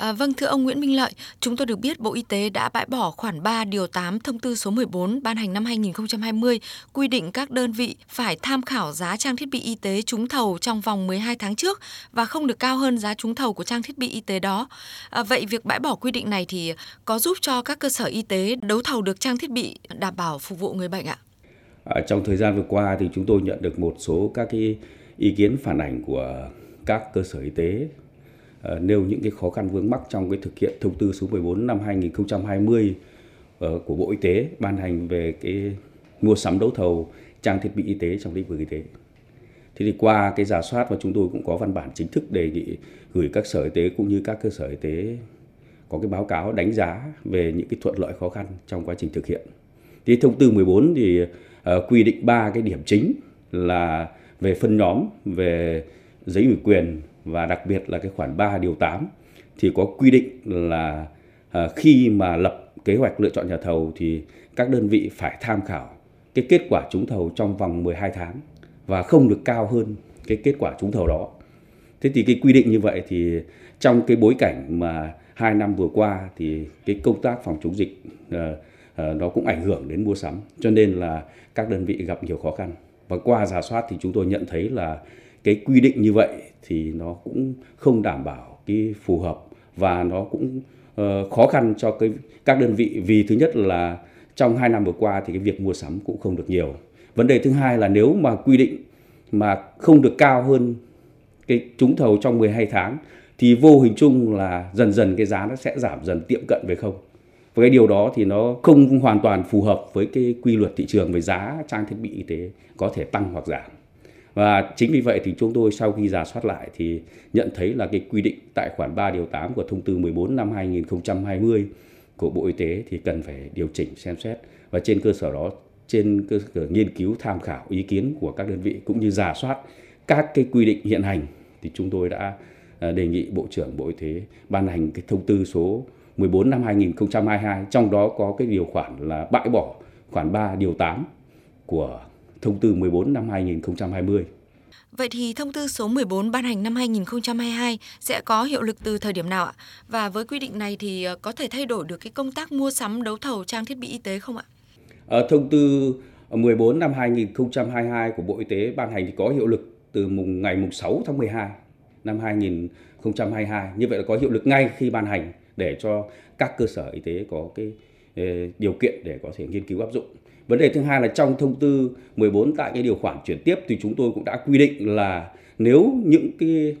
À, vâng thưa ông Nguyễn Minh Lợi, chúng tôi được biết Bộ Y tế đã bãi bỏ khoản 3 điều 8 thông tư số 14 ban hành năm 2020 quy định các đơn vị phải tham khảo giá trang thiết bị y tế trúng thầu trong vòng 12 tháng trước và không được cao hơn giá trúng thầu của trang thiết bị y tế đó. À, vậy việc bãi bỏ quy định này thì có giúp cho các cơ sở y tế đấu thầu được trang thiết bị đảm bảo phục vụ người bệnh ạ? À, trong thời gian vừa qua thì chúng tôi nhận được một số các cái ý kiến phản ảnh của các cơ sở y tế Ờ, nêu những cái khó khăn vướng mắc trong cái thực hiện thông tư số 14 năm 2020 ờ, của Bộ Y tế ban hành về cái mua sắm đấu thầu trang thiết bị y tế trong lĩnh vực y tế. Thế thì qua cái giả soát và chúng tôi cũng có văn bản chính thức đề nghị gửi các sở y tế cũng như các cơ sở y tế có cái báo cáo đánh giá về những cái thuận lợi khó khăn trong quá trình thực hiện. Thì thông tư 14 thì uh, quy định ba cái điểm chính là về phân nhóm, về giấy ủy quyền và đặc biệt là cái khoản 3 điều 8 thì có quy định là à, khi mà lập kế hoạch lựa chọn nhà thầu thì các đơn vị phải tham khảo cái kết quả trúng thầu trong vòng 12 tháng và không được cao hơn cái kết quả trúng thầu đó. Thế thì cái quy định như vậy thì trong cái bối cảnh mà hai năm vừa qua thì cái công tác phòng chống dịch uh, uh, nó cũng ảnh hưởng đến mua sắm cho nên là các đơn vị gặp nhiều khó khăn và qua giả soát thì chúng tôi nhận thấy là cái quy định như vậy thì nó cũng không đảm bảo cái phù hợp và nó cũng uh, khó khăn cho cái các đơn vị. Vì thứ nhất là trong hai năm vừa qua thì cái việc mua sắm cũng không được nhiều. Vấn đề thứ hai là nếu mà quy định mà không được cao hơn cái trúng thầu trong 12 tháng thì vô hình chung là dần dần cái giá nó sẽ giảm dần tiệm cận về không. Và cái điều đó thì nó không hoàn toàn phù hợp với cái quy luật thị trường về giá trang thiết bị y tế có thể tăng hoặc giảm và chính vì vậy thì chúng tôi sau khi giả soát lại thì nhận thấy là cái quy định tại khoản 3 điều 8 của thông tư 14 năm 2020 của Bộ Y tế thì cần phải điều chỉnh xem xét. Và trên cơ sở đó, trên cơ sở nghiên cứu, tham khảo ý kiến của các đơn vị cũng như giả soát các cái quy định hiện hành thì chúng tôi đã à, đề nghị Bộ trưởng Bộ Y tế ban hành cái thông tư số 14 năm 2022 trong đó có cái điều khoản là bãi bỏ khoản 3 điều 8 của thông tư 14 năm 2020. Vậy thì thông tư số 14 ban hành năm 2022 sẽ có hiệu lực từ thời điểm nào ạ? Và với quy định này thì ờ, có thể thay đổi được cái công tác mua sắm đấu thầu trang thiết bị y tế không ạ? Ở thông tư 14 năm 2022 của Bộ Y tế ban hành thì có hiệu lực từ mùng ngày mùng 6 tháng 12 năm 2022. Như vậy là có hiệu lực ngay khi ban hành để cho các cơ sở y tế có cái Ờ, điều kiện để có thể nghiên cứu áp dụng. Vấn đề thứ hai là trong thông tư 14 tại cái điều khoản chuyển tiếp thì chúng tôi cũng đã quy định là nếu những cái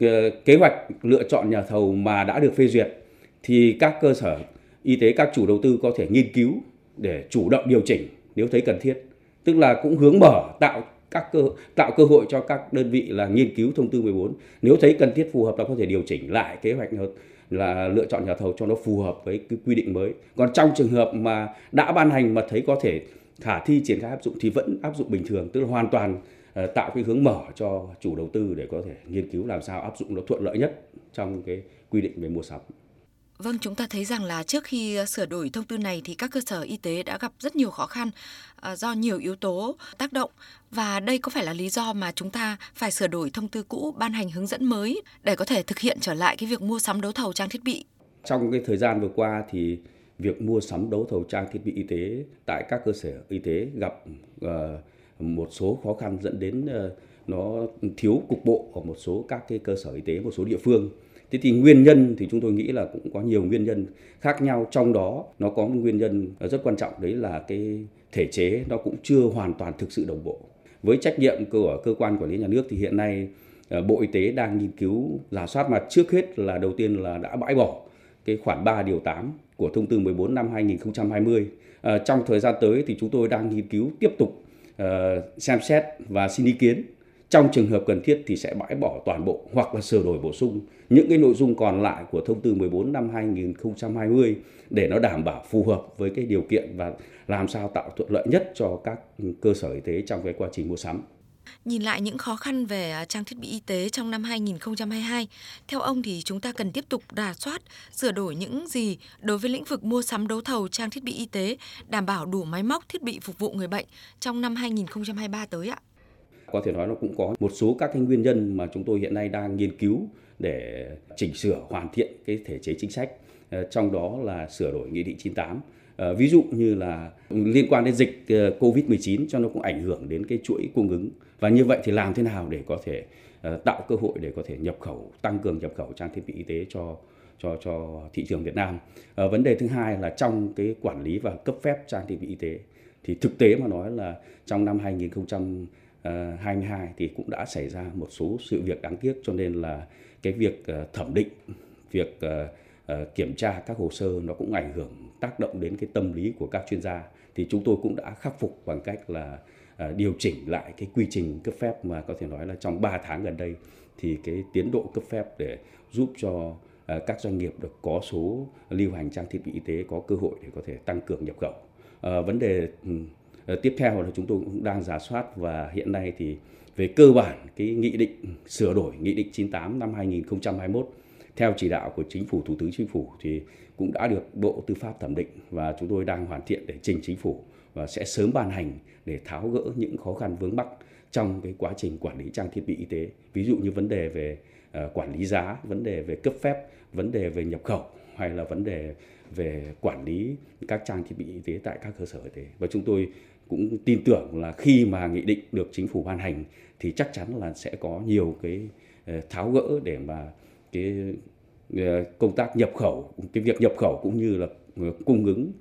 ờ, kế hoạch lựa chọn nhà thầu mà đã được phê duyệt thì các cơ sở y tế, các chủ đầu tư có thể nghiên cứu để chủ động điều chỉnh nếu thấy cần thiết. Tức là cũng hướng mở, tạo các cơ, tạo cơ hội cho các đơn vị là nghiên cứu thông tư 14. Nếu thấy cần thiết phù hợp là có thể điều chỉnh lại kế hoạch là lựa chọn nhà thầu cho nó phù hợp với cái quy định mới còn trong trường hợp mà đã ban hành mà thấy có thể khả thi triển khai áp dụng thì vẫn áp dụng bình thường, tức là hoàn toàn ờ, tạo cái hướng mở cho chủ đầu tư để có thể nghiên cứu làm sao áp dụng nó thuận lợi nhất trong cái quy định về mua sắm Vâng, chúng ta thấy rằng là trước khi ờ, sửa đổi thông tư này thì các cơ sở y tế đã gặp rất nhiều khó khăn ờ, do nhiều yếu tố tác động và đây có phải là lý do mà chúng ta phải sửa đổi thông tư cũ ban hành hướng dẫn mới để có thể thực hiện trở lại cái việc mua sắm đấu thầu trang thiết bị. Trong cái thời gian vừa qua thì việc mua sắm đấu thầu trang thiết bị y tế tại các cơ sở y tế gặp ờ, một số khó khăn dẫn đến nó thiếu cục bộ ở một số các cái cơ sở y tế một số địa phương Thế thì nguyên nhân thì chúng tôi nghĩ là cũng có nhiều nguyên nhân khác nhau trong đó nó có một nguyên nhân rất quan trọng đấy là cái thể chế nó cũng chưa hoàn toàn thực sự đồng bộ. Với trách nhiệm của cơ quan quản lý nhà nước thì hiện nay ờ, Bộ Y tế đang nghiên cứu giả soát mà trước hết là đầu tiên là đã bãi bỏ cái khoản 3 điều 8 của thông tư 14 năm 2020. À, ờ, trong thời gian tới thì chúng tôi đang nghiên cứu tiếp tục uh, xem xét và xin ý kiến trong trường hợp cần thiết thì sẽ bãi bỏ toàn bộ hoặc là sửa đổi bổ sung những cái nội dung còn lại của thông tư 14 năm 2020 để nó đảm bảo phù hợp với cái điều kiện và làm sao tạo thuận lợi nhất cho các cơ sở y tế trong cái quá trình mua sắm. Nhìn lại những khó khăn về à, trang thiết bị y tế trong năm 2022, theo ông thì chúng ta cần tiếp tục đà soát, sửa đổi những gì đối với lĩnh vực mua sắm đấu thầu trang thiết bị y tế, đảm bảo đủ máy móc thiết bị phục vụ người bệnh trong năm 2023 tới ạ? Có thể nói nó cũng có một số các cái nguyên nhân mà chúng tôi hiện nay đang nghiên cứu để chỉnh sửa hoàn thiện cái thể chế chính sách. Ờ, trong đó là sửa đổi nghị định 98 ờ, ví dụ như là liên quan đến dịch ờ, Covid-19 cho nó cũng ảnh hưởng đến cái chuỗi cung ứng. Và như vậy thì làm thế nào để có thể tạo cơ hội để có thể nhập khẩu tăng cường nhập khẩu trang thiết bị y tế cho cho cho thị trường Việt Nam. À, vấn đề thứ hai là trong cái quản lý và cấp phép trang thiết bị y tế. Thì thực tế mà nói là trong năm Ờ, 2022 thì cũng đã xảy ra một số sự việc đáng tiếc cho nên là cái việc ờ, thẩm định, việc ờ, kiểm tra các hồ sơ nó cũng ảnh hưởng tác động đến cái tâm lý của các chuyên gia thì chúng tôi cũng đã khắc phục bằng cách là điều chỉnh lại cái quy trình cấp phép mà có thể nói là trong 3 tháng gần đây thì cái tiến độ cấp phép để giúp cho các doanh nghiệp được có số lưu hành trang thiết bị y tế có cơ hội để có thể tăng cường nhập khẩu. À, vấn đề Ờ, tiếp theo là chúng tôi cũng đang giả soát và hiện nay thì về cơ bản cái nghị định sửa đổi nghị định 98 năm 2021 theo chỉ đạo của chính phủ, thủ tướng chính phủ thì cũng đã được bộ tư pháp thẩm định và chúng tôi đang hoàn thiện để trình chính phủ và sẽ sớm ban hành để tháo gỡ những khó khăn vướng mắc trong cái quá trình quản lý trang thiết bị y tế. Ví dụ như vấn đề về ờ, quản lý giá, vấn đề về cấp phép, vấn đề về nhập khẩu hay là vấn đề về quản lý các trang thiết bị y tế tại các cơ sở y tế. Và chúng tôi cũng tin tưởng là khi mà nghị định được chính phủ ban hành thì chắc chắn là sẽ có nhiều cái ờ, tháo gỡ để mà cái ờ, công tác nhập khẩu, cái việc nhập khẩu cũng như là ờ, cung ứng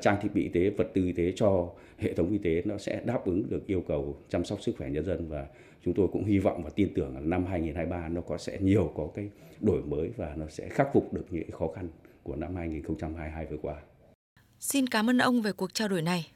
trang thiết bị y tế, vật tư y tế cho hệ thống y tế nó sẽ đáp ứng được yêu cầu chăm sóc sức khỏe nhân dân và chúng tôi cũng hy vọng và tin tưởng là năm 2023 nó có sẽ nhiều có cái đổi mới và nó sẽ khắc phục được những khó khăn của năm 2022 vừa qua. Xin cảm ơn ông về cuộc trao đổi này.